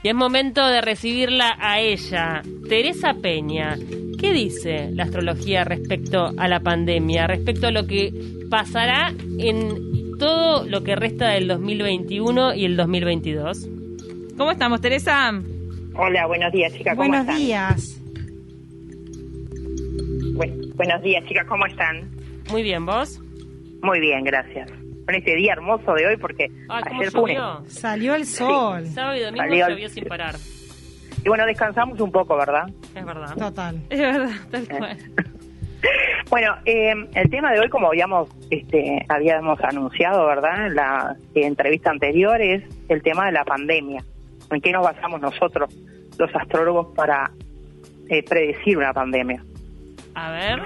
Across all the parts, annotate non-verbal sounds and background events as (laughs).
Y es momento de recibirla a ella, Teresa Peña. ¿Qué dice la astrología respecto a la pandemia, respecto a lo que pasará en todo lo que resta del 2021 y el 2022? ¿Cómo estamos, Teresa? Hola, buenos días, chicas. ¿Cómo Buenos están? días. Bu- buenos días, chicas. ¿Cómo están? Muy bien, ¿vos? Muy bien, gracias. Con este día hermoso de hoy, porque Ay, ¿cómo ayer fue un-? Salió el sol. Sábado y domingo Salió el- llovió sin parar. Y bueno, descansamos un poco, ¿verdad? Es verdad. Total. (laughs) Es verdad, tal cual. (laughs) Bueno, eh, el tema de hoy, como habíamos este, habíamos anunciado, ¿verdad? En la entrevista anterior, es el tema de la pandemia. ¿En qué nos basamos nosotros, los astrólogos, para eh, predecir una pandemia? A ver.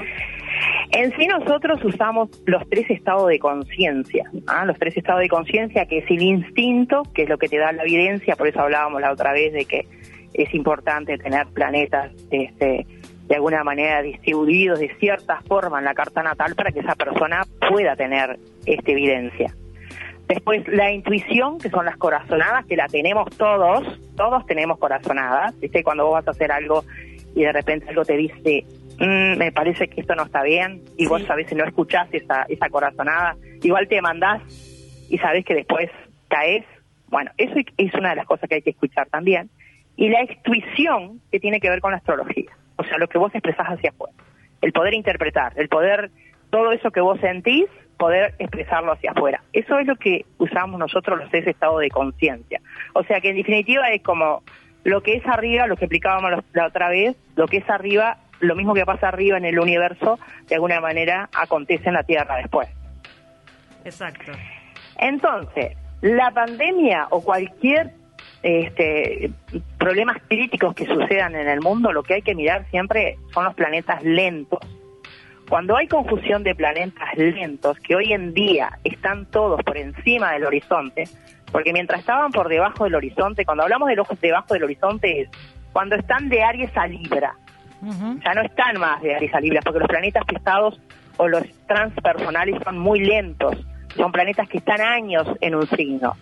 En sí nosotros usamos los tres estados de conciencia, ¿ah? los tres estados de conciencia, que es el instinto, que es lo que te da la evidencia, por eso hablábamos la otra vez de que es importante tener planetas este, de alguna manera distribuidos de cierta forma en la carta natal para que esa persona pueda tener esta evidencia. Después la intuición, que son las corazonadas, que la tenemos todos, todos tenemos corazonadas, ¿viste? Cuando vos vas a hacer algo y de repente algo te dice, "Mm, me parece que esto no está bien, y vos sabés si no escuchás esa, esa corazonada, igual te mandás y sabés que después caes. Bueno, eso es una de las cosas que hay que escuchar también. Y la intuición que tiene que ver con la astrología, o sea, lo que vos expresás hacia afuera, el poder interpretar, el poder, todo eso que vos sentís, poder expresarlo hacia afuera. Eso es lo que usamos nosotros los tres estados de conciencia. O sea que en definitiva es como lo que es arriba, lo que explicábamos la otra vez, lo que es arriba, lo mismo que pasa arriba en el universo, de alguna manera acontece en la Tierra después. Exacto. Entonces, la pandemia o cualquier este, problemas críticos que sucedan en el mundo, lo que hay que mirar siempre son los planetas lentos. Cuando hay confusión de planetas lentos, que hoy en día están todos por encima del horizonte, porque mientras estaban por debajo del horizonte, cuando hablamos de los debajo del horizonte es cuando están de Aries a Libra, Ya no están más de Aries a porque los planetas pesados o los transpersonales son muy lentos, son planetas que están años en un signo.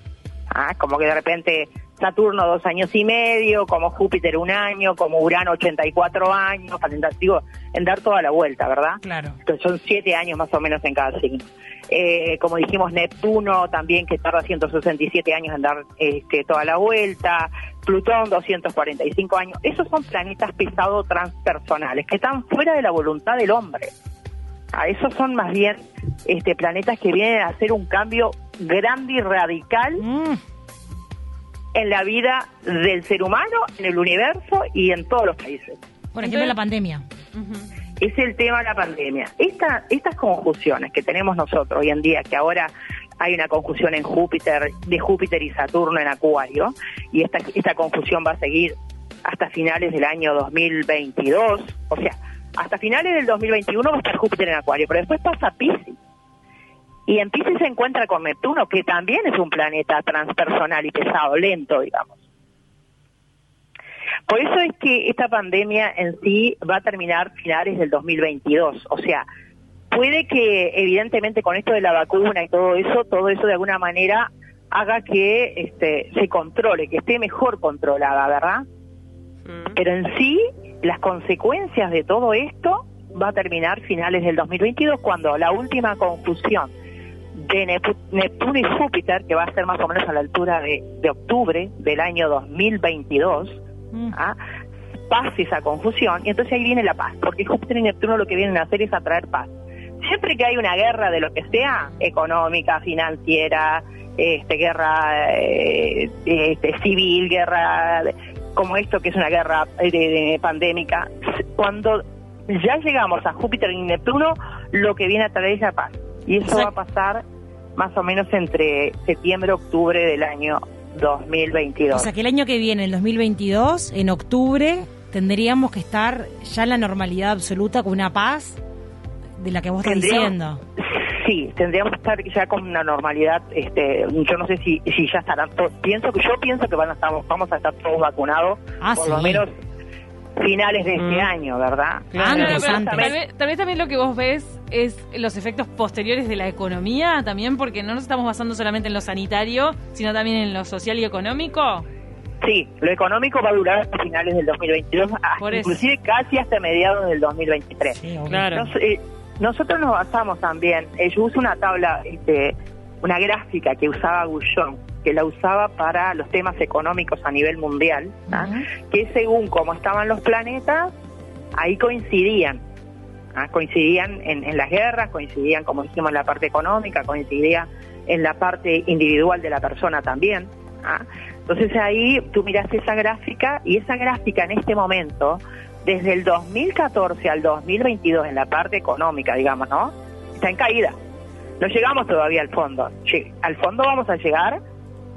Ah, como que de repente Saturno dos años y medio, como Júpiter un año, como Urano 84 años, digo, en dar toda la vuelta, ¿verdad? Claro. que son siete años más o menos en cada signo. Eh, como dijimos, Neptuno también que tarda 167 años en dar este, toda la vuelta, Plutón 245 años. Esos son planetas pesados transpersonales que están fuera de la voluntad del hombre. A esos son más bien este, planetas que vienen a hacer un cambio grande y radical Mm, en la vida del ser humano, en el universo y en todos los países. por ejemplo, la pandemia. es el tema de la pandemia. Esta, estas conjunciones que tenemos nosotros hoy en día, que ahora hay una conjunción en Júpiter, de Júpiter y Saturno en Acuario, y esta, esta conjunción va a seguir hasta finales del año 2022, o sea, hasta finales del 2021 va a estar Júpiter en Acuario, pero después pasa Pisces. Y en Pisces se encuentra con Neptuno, que también es un planeta transpersonal y pesado, lento, digamos. Por eso es que esta pandemia en sí va a terminar finales del 2022. O sea, puede que evidentemente con esto de la vacuna y todo eso, todo eso de alguna manera haga que este, se controle, que esté mejor controlada, ¿verdad? Mm. Pero en sí, las consecuencias de todo esto va a terminar finales del 2022 cuando la última confusión de Nep- Neptuno y Júpiter, que va a ser más o menos a la altura de, de octubre del año 2022, Mm. ¿ah? pase esa confusión y entonces ahí viene la paz, porque Júpiter y Neptuno lo que vienen a hacer es atraer paz. Siempre que hay una guerra de lo que sea, económica, financiera, este, guerra eh, este, civil, guerra como esto que es una guerra eh, de, de pandémica, cuando ya llegamos a Júpiter y Neptuno, lo que viene a traer es la paz. Y eso va a pasar más o menos entre septiembre octubre del año 2022. O sea que el año que viene, el 2022, en octubre, tendríamos que estar ya en la normalidad absoluta con una paz de la que vos estás diciendo. Sí, tendríamos que estar ya con una normalidad. Este, yo no sé si, si ya estarán. to- Pienso que yo pienso que van a estar, vamos a estar todos vacunados, Ah, por sí. lo menos finales de este Mm. año, ¿verdad? Claro, Ah, no, no, pero tal, vez, tal vez también lo que vos ves es los efectos posteriores de la economía, también porque no nos estamos basando solamente en lo sanitario, sino también en lo social y económico. Sí, lo económico va a durar hasta finales del 2022, hasta- inclusive casi hasta mediados del 2023. Sí. Claro. Nos- eh, nosotros nos basamos también, eh, yo uso una tabla, este, una gráfica que usaba Gullón, que la usaba para los temas económicos a nivel mundial, que según cómo estaban los planetas, ahí coincidían. ¿ah? Coincidían en, en las guerras, coincidían, como dijimos, en la parte económica, coincidía en la parte individual de la persona también. ¿ah? Entonces ahí tú miras esa gráfica y esa gráfica en este momento, desde el 2014 al 2022 en la parte económica, digamos, ¿no? Está en caída. No llegamos todavía al fondo. Al fondo vamos a llegar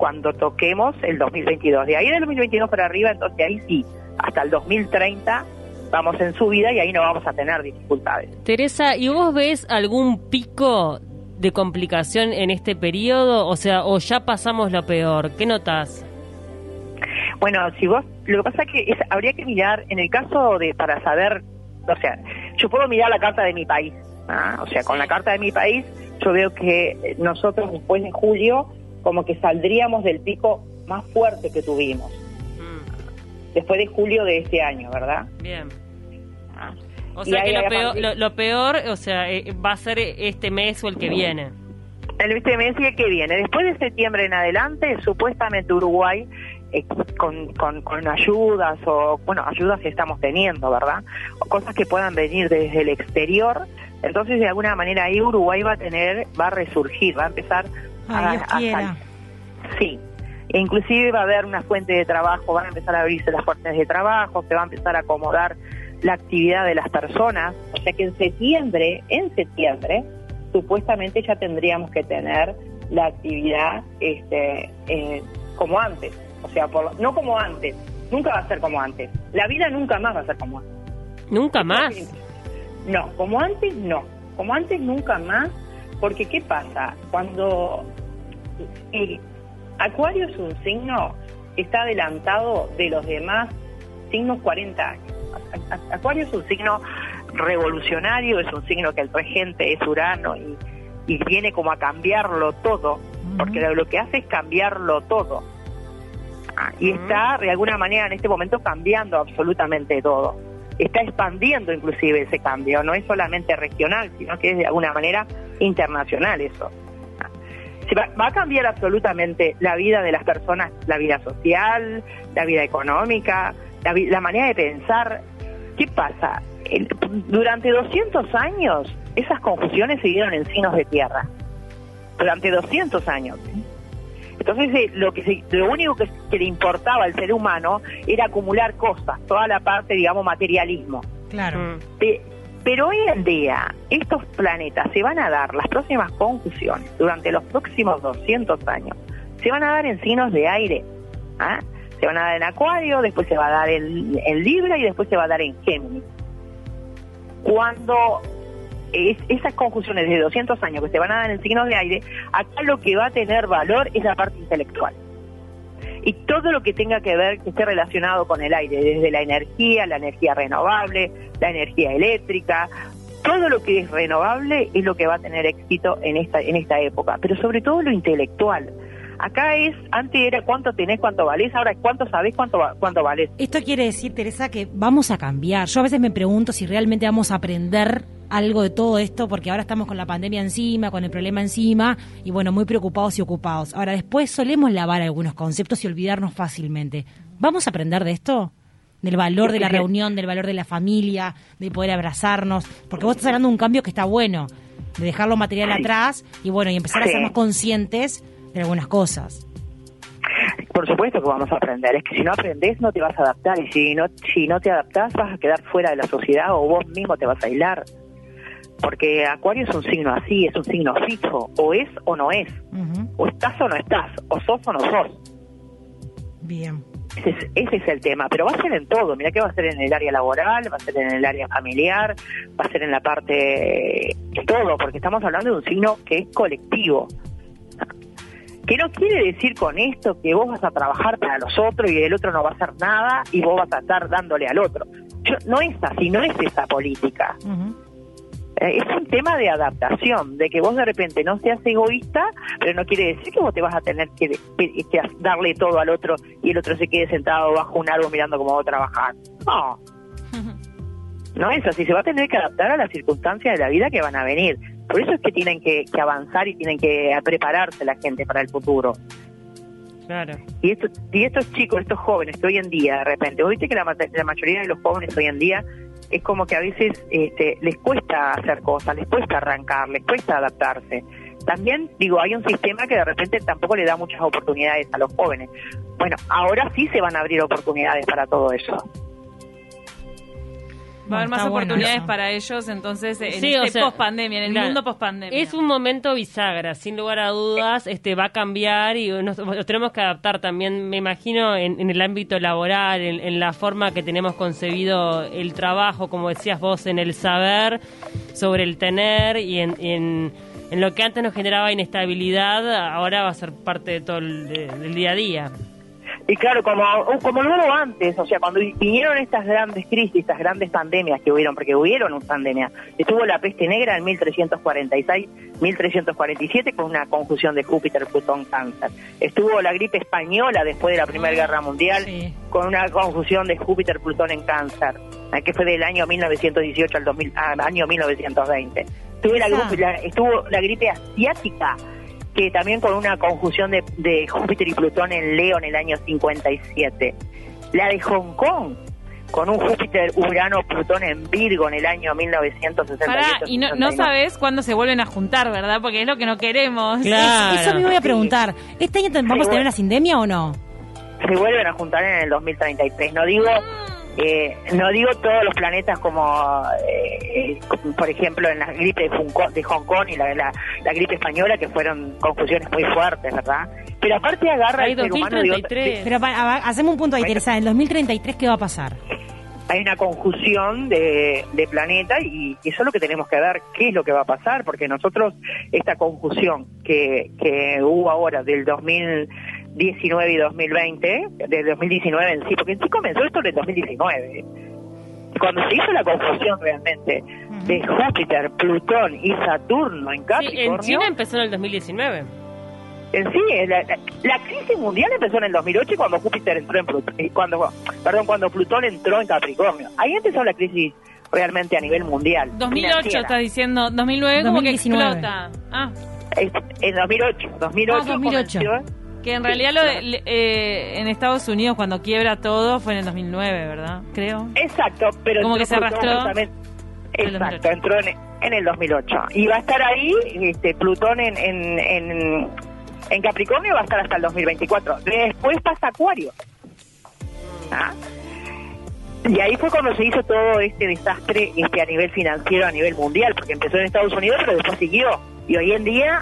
cuando toquemos el 2022. De ahí del 2022 para arriba, entonces ahí sí, hasta el 2030 vamos en subida y ahí no vamos a tener dificultades. Teresa, ¿y vos ves algún pico de complicación en este periodo? O sea, o ya pasamos lo peor. ¿Qué notas? Bueno, si vos, lo que pasa que es, habría que mirar, en el caso de, para saber, o sea, yo puedo mirar la carta de mi país, ¿ah? o sea, con la carta de mi país, yo veo que nosotros después de julio, como que saldríamos del pico más fuerte que tuvimos, Mm, después de julio de este año, ¿verdad? bien. Ah. O Y sea que lo peor, lo, lo peor, o sea, eh, va a ser este mes o el que viene. El este mes que viene, después de septiembre en adelante, supuestamente Uruguay, eh, con, con, con ayudas o, bueno, ayudas que estamos teniendo, ¿verdad? O cosas que puedan venir desde el exterior, entonces de alguna manera ahí Uruguay va a tener, va a resurgir, va a empezar Ay, a, Dios a quiera. sal- Sí, E inclusive va a haber una fuente de trabajo, van a empezar a abrirse las fuentes de trabajo, se va a empezar a acomodar la actividad de las personas, o sea que en septiembre, en septiembre, supuestamente ya tendríamos que tener la actividad este, eh, como antes, o sea, por, no como antes, nunca va a ser como antes, la vida nunca más va a ser como antes. Nunca más. No, como antes no. Como antes nunca más, porque ¿qué pasa? Cuando Acuario es un signo que está adelantado de los demás signos 40 años. Acuario es un signo revolucionario, es un signo que el regente es Urano y, y viene como a cambiarlo todo, porque lo, que hace es cambiarlo todo. Ah, y está de alguna manera en este momento cambiando absolutamente todo. Está expandiendo inclusive ese cambio, no es solamente regional, sino que es de alguna manera internacional eso. Va, a cambiar absolutamente la vida de las personas, la vida social, la vida económica, la, la manera de pensar. ¿Qué pasa? Durante 200 años esas confusiones se dieron en signos de tierra. Durante 200 años. Entonces, eh, lo que se- lo único que, que le importaba al ser humano era acumular cosas, toda la parte, digamos, materialismo. Claro. Mm. Pe- pero hoy en día, estos planetas se van a dar, las próximas conjunciones, durante los próximos 200 años, se van a dar en signos de aire. ¿ah? Se van a dar en Acuario, después se va a dar en, en Libra y después se va a dar en Géminis. Cuando es- esas conjunciones de 200 años que se van a dar en signos de aire, acá lo que va a tener valor es la parte intelectual. Y todo lo que tenga que ver, que esté relacionado con el aire, desde la energía, la energía renovable, la energía eléctrica, todo lo que es renovable es lo que va a tener éxito en esta, en esta época, pero sobre todo lo intelectual. Acá es, antes era cuánto tenés, cuánto valés, ahora es cuánto sabés, cuánto, cuánto valés. Esto quiere decir, Teresa, que vamos a cambiar. Yo a veces me pregunto si realmente vamos a aprender algo de todo esto, porque ahora estamos con la pandemia encima, con el problema encima, y bueno, muy preocupados y ocupados. Ahora, después solemos lavar algunos conceptos y olvidarnos fácilmente. ¿Vamos a aprender de esto? Del valor de la reunión, del valor de la familia, de poder abrazarnos, porque vos estás hablando de un cambio que está bueno, de dejar lo material atrás y bueno, y empezar a ser más conscientes de algunas cosas. Por supuesto que vamos a aprender, es que si no aprendes no te vas a adaptar y si no, si no te adaptás vas a quedar fuera de la sociedad o vos mismo te vas a aislar. Porque Acuario es un signo así, es un signo fijo, o es o no es, o estás o no estás, o sos o no sos. Bien. Ese es, ese es el tema, pero va a ser en todo. Mira que va a ser en el área laboral, va a ser en el área familiar, va a ser en la parte de todo, porque estamos hablando de un signo que es colectivo. Que no quiere decir con esto que vos vas a trabajar para los otros y el otro no va a hacer nada y vos vas a estar dándole al otro. Yo, no es así, no es esa política. Eh, Es un tema de adaptación, de que vos de repente no seas egoísta, pero no quiere decir que vos te vas a tener que, que- que darle todo al otro y el otro se quede sentado bajo un árbol mirando cómo vos trabajar. No, no es así, se va a tener que adaptar a las circunstancias de la vida que van a venir. Por eso es que tienen que, que avanzar y tienen que prepararse la gente para el futuro. Claro. Y, esto, y estos chicos, estos jóvenes que hoy en día, de repente, viste que la, la mayoría de los jóvenes hoy en día es como que a veces este, les cuesta hacer cosas, les cuesta arrancar, les cuesta adaptarse. También, digo, hay un sistema que de repente tampoco le da muchas oportunidades a los jóvenes. Bueno, ahora sí se van a abrir oportunidades para todo eso. Va a haber más bueno oportunidades para ellos entonces en Sí, o este sea, post pandemia, en el claro, mundo post pandemia. Es un momento bisagra, sin lugar a dudas, este va a cambiar y nos, nos tenemos que adaptar también, me imagino, en, en el ámbito laboral, en, en la forma que tenemos concebido el trabajo, como decías vos, en el saber sobre el tener y en, en, en lo que antes nos generaba inestabilidad, ahora va a ser parte de todo el de- del día a día. Y claro, como, como luego antes, o sea, cuando vinieron estas grandes crisis, estas grandes pandemias que hubieron, porque hubieron una pandemia, estuvo la peste negra en 1346, 1347 con una conjunción de Júpiter, Plutón, Cáncer. Estuvo la gripe española después de la Primera Guerra Mundial Sí. con una conjunción de Júpiter, Plutón en Cáncer, eh, que fue del año 1918 al 2000, al año 1920. Estuvo la, Ah. la- estuvo la gripe asiática que también con una conjunción de, de Júpiter y Plutón en Leo en el año 57. La de Hong Kong, con un Júpiter, Urano, Plutón en Virgo en el año 1968. Pará, y no, no 69. sabes cuándo se vuelven a juntar, ¿verdad? Porque es lo que no queremos. Claro. Eso me voy a Sí. preguntar. ¿Este año vamos a tener una sindemia o no? Se vuelven a juntar en el 2033. No digo... eh, no digo todos los planetas como, eh, como, por ejemplo, en la gripe de Hong Kong, de Hong Kong y la, la, la gripe española, que fueron confusiones muy fuertes, ¿verdad? Pero aparte agarra Hay al ser humano 2033. Pero hacemos un punto ahí, Bueno. Teresa. ¿En 2033 qué va a pasar? hay una conjunción de, de planeta y, y eso es lo que tenemos que ver, qué es lo que va a pasar, porque nosotros esta conjunción que, que hubo ahora del 2019 y 2020, del 2019 en sí, porque en sí comenzó esto en el 2019, cuando se hizo la conjunción realmente de Júpiter, Plutón y Saturno en Sí, Capricornio, en China empezó en el 2019. en sí, la, la- la crisis mundial empezó en el 2008 y cuando Júpiter entró en Plutón, cuando, perdón, cuando Plutón entró en Capricornio. Ahí empezó la crisis realmente a nivel mundial. 2008 financiera. estás diciendo, 2009 como que 2019. explota. Ah, Es- En 2008, 2008, Ah, 2008. comenzó- que en realidad lo de- eh, en Estados Unidos cuando quiebra todo fue en el 2009, ¿verdad? Creo. Exacto, pero Como que se arrastró en Exacto, 2008. entró en, en el 2008. Y va a estar ahí, este, Plutón en, en, en, en Capricornio va a estar hasta el 2024. Después pasa Acuario. ¿Ah? Y ahí fue cuando se hizo todo este desastre este a nivel financiero, a nivel mundial, porque empezó en Estados Unidos, pero después siguió. Y hoy en día,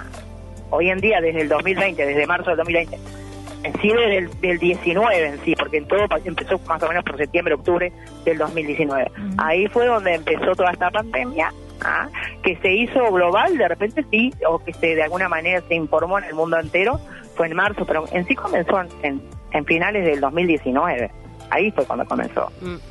hoy en día, desde el 2020, desde marzo del 2020, en sí desde el del 19 en sí, porque en todo empezó más o menos por septiembre, octubre del 2019. Ahí fue donde empezó toda esta pandemia, ¿ah? que se hizo global, de repente sí, o que se de alguna manera se informó en el mundo entero, fue en marzo, pero en sí comenzó en, en, en finales del 2019. Ahí fue cuando comenzó. Mm.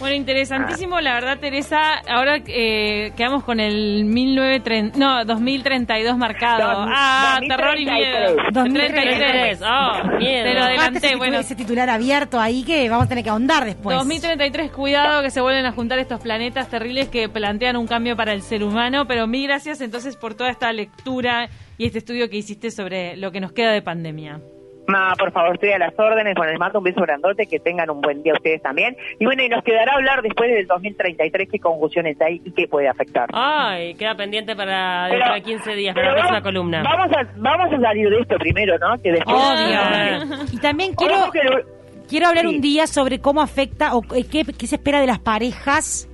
Bueno, interesantísimo, la verdad, Teresa. Ahora eh, quedamos con el 1930, no, 2032 marcado. Dos- ah, terror y 2033. miedo. 2033. 33. Oh, miedo. Te lo adelanté, bueno. ese titular abierto ahí que vamos a tener que ahondar después. 2033, cuidado que se vuelven a juntar estos planetas terribles que plantean un cambio para el ser humano, pero mil gracias entonces por toda esta lectura y este estudio que hiciste sobre lo que nos queda de pandemia. No, por favor, estoy a las órdenes. Bueno, les mando un beso grandote, que tengan un buen día ustedes también. Y bueno, y nos quedará hablar después del 2033 qué confusiones hay y qué puede afectar. Ay, queda pendiente para dentro de 15 días, para la próxima columna. Vamos a, vamos a salir de esto primero, ¿no? Que después... Obvio. Y también quiero, Ojo que lo- quiero hablar Sí. un día sobre cómo afecta o eh, qué, qué se espera de las parejas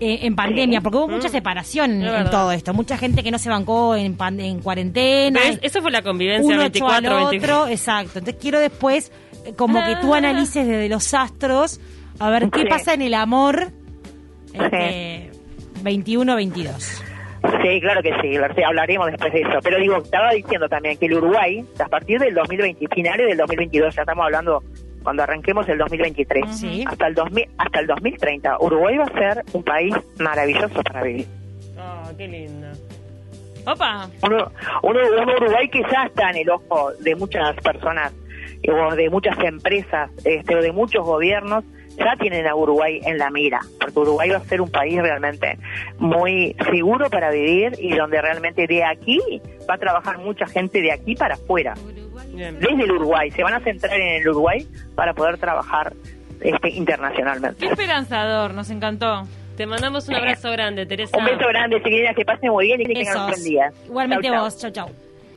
eh, en pandemia, porque hubo mucha separación Es en todo esto. Mucha gente que no se bancó en, pan- en cuarentena. Eso fue la convivencia uno echó al 24, 24. otro, exacto. Entonces quiero después eh, como que tú analices desde los astros a ver qué Sí. pasa en el amor este, 21-22. Sí, claro que sí, sí, hablaremos después de eso. Pero digo, estaba diciendo también que el Uruguay, a partir del 2020, finales del 2022, ya estamos hablando cuando arranquemos el 2023, Sí. hasta el 2000, hasta el 2030, Uruguay va a ser un país maravilloso para vivir. Oh, qué lindo. Opa. Un Uruguay que ya está en el ojo de muchas personas eh, o de muchas empresas este, o de muchos gobiernos ya tienen a Uruguay en la mira, porque Uruguay va a ser un país realmente muy seguro para vivir y donde realmente de aquí va a trabajar mucha gente de aquí para afuera, Bien. desde el Uruguay, se van a centrar en el Uruguay para poder trabajar este, internacionalmente. Qué esperanzador, nos encantó. Te mandamos un abrazo grande, Teresa. Un beso grande, chiquilinas, que pasen muy bien y que tengan un Besos. buen día. Igualmente Chau, chau. vos. Chau, chau.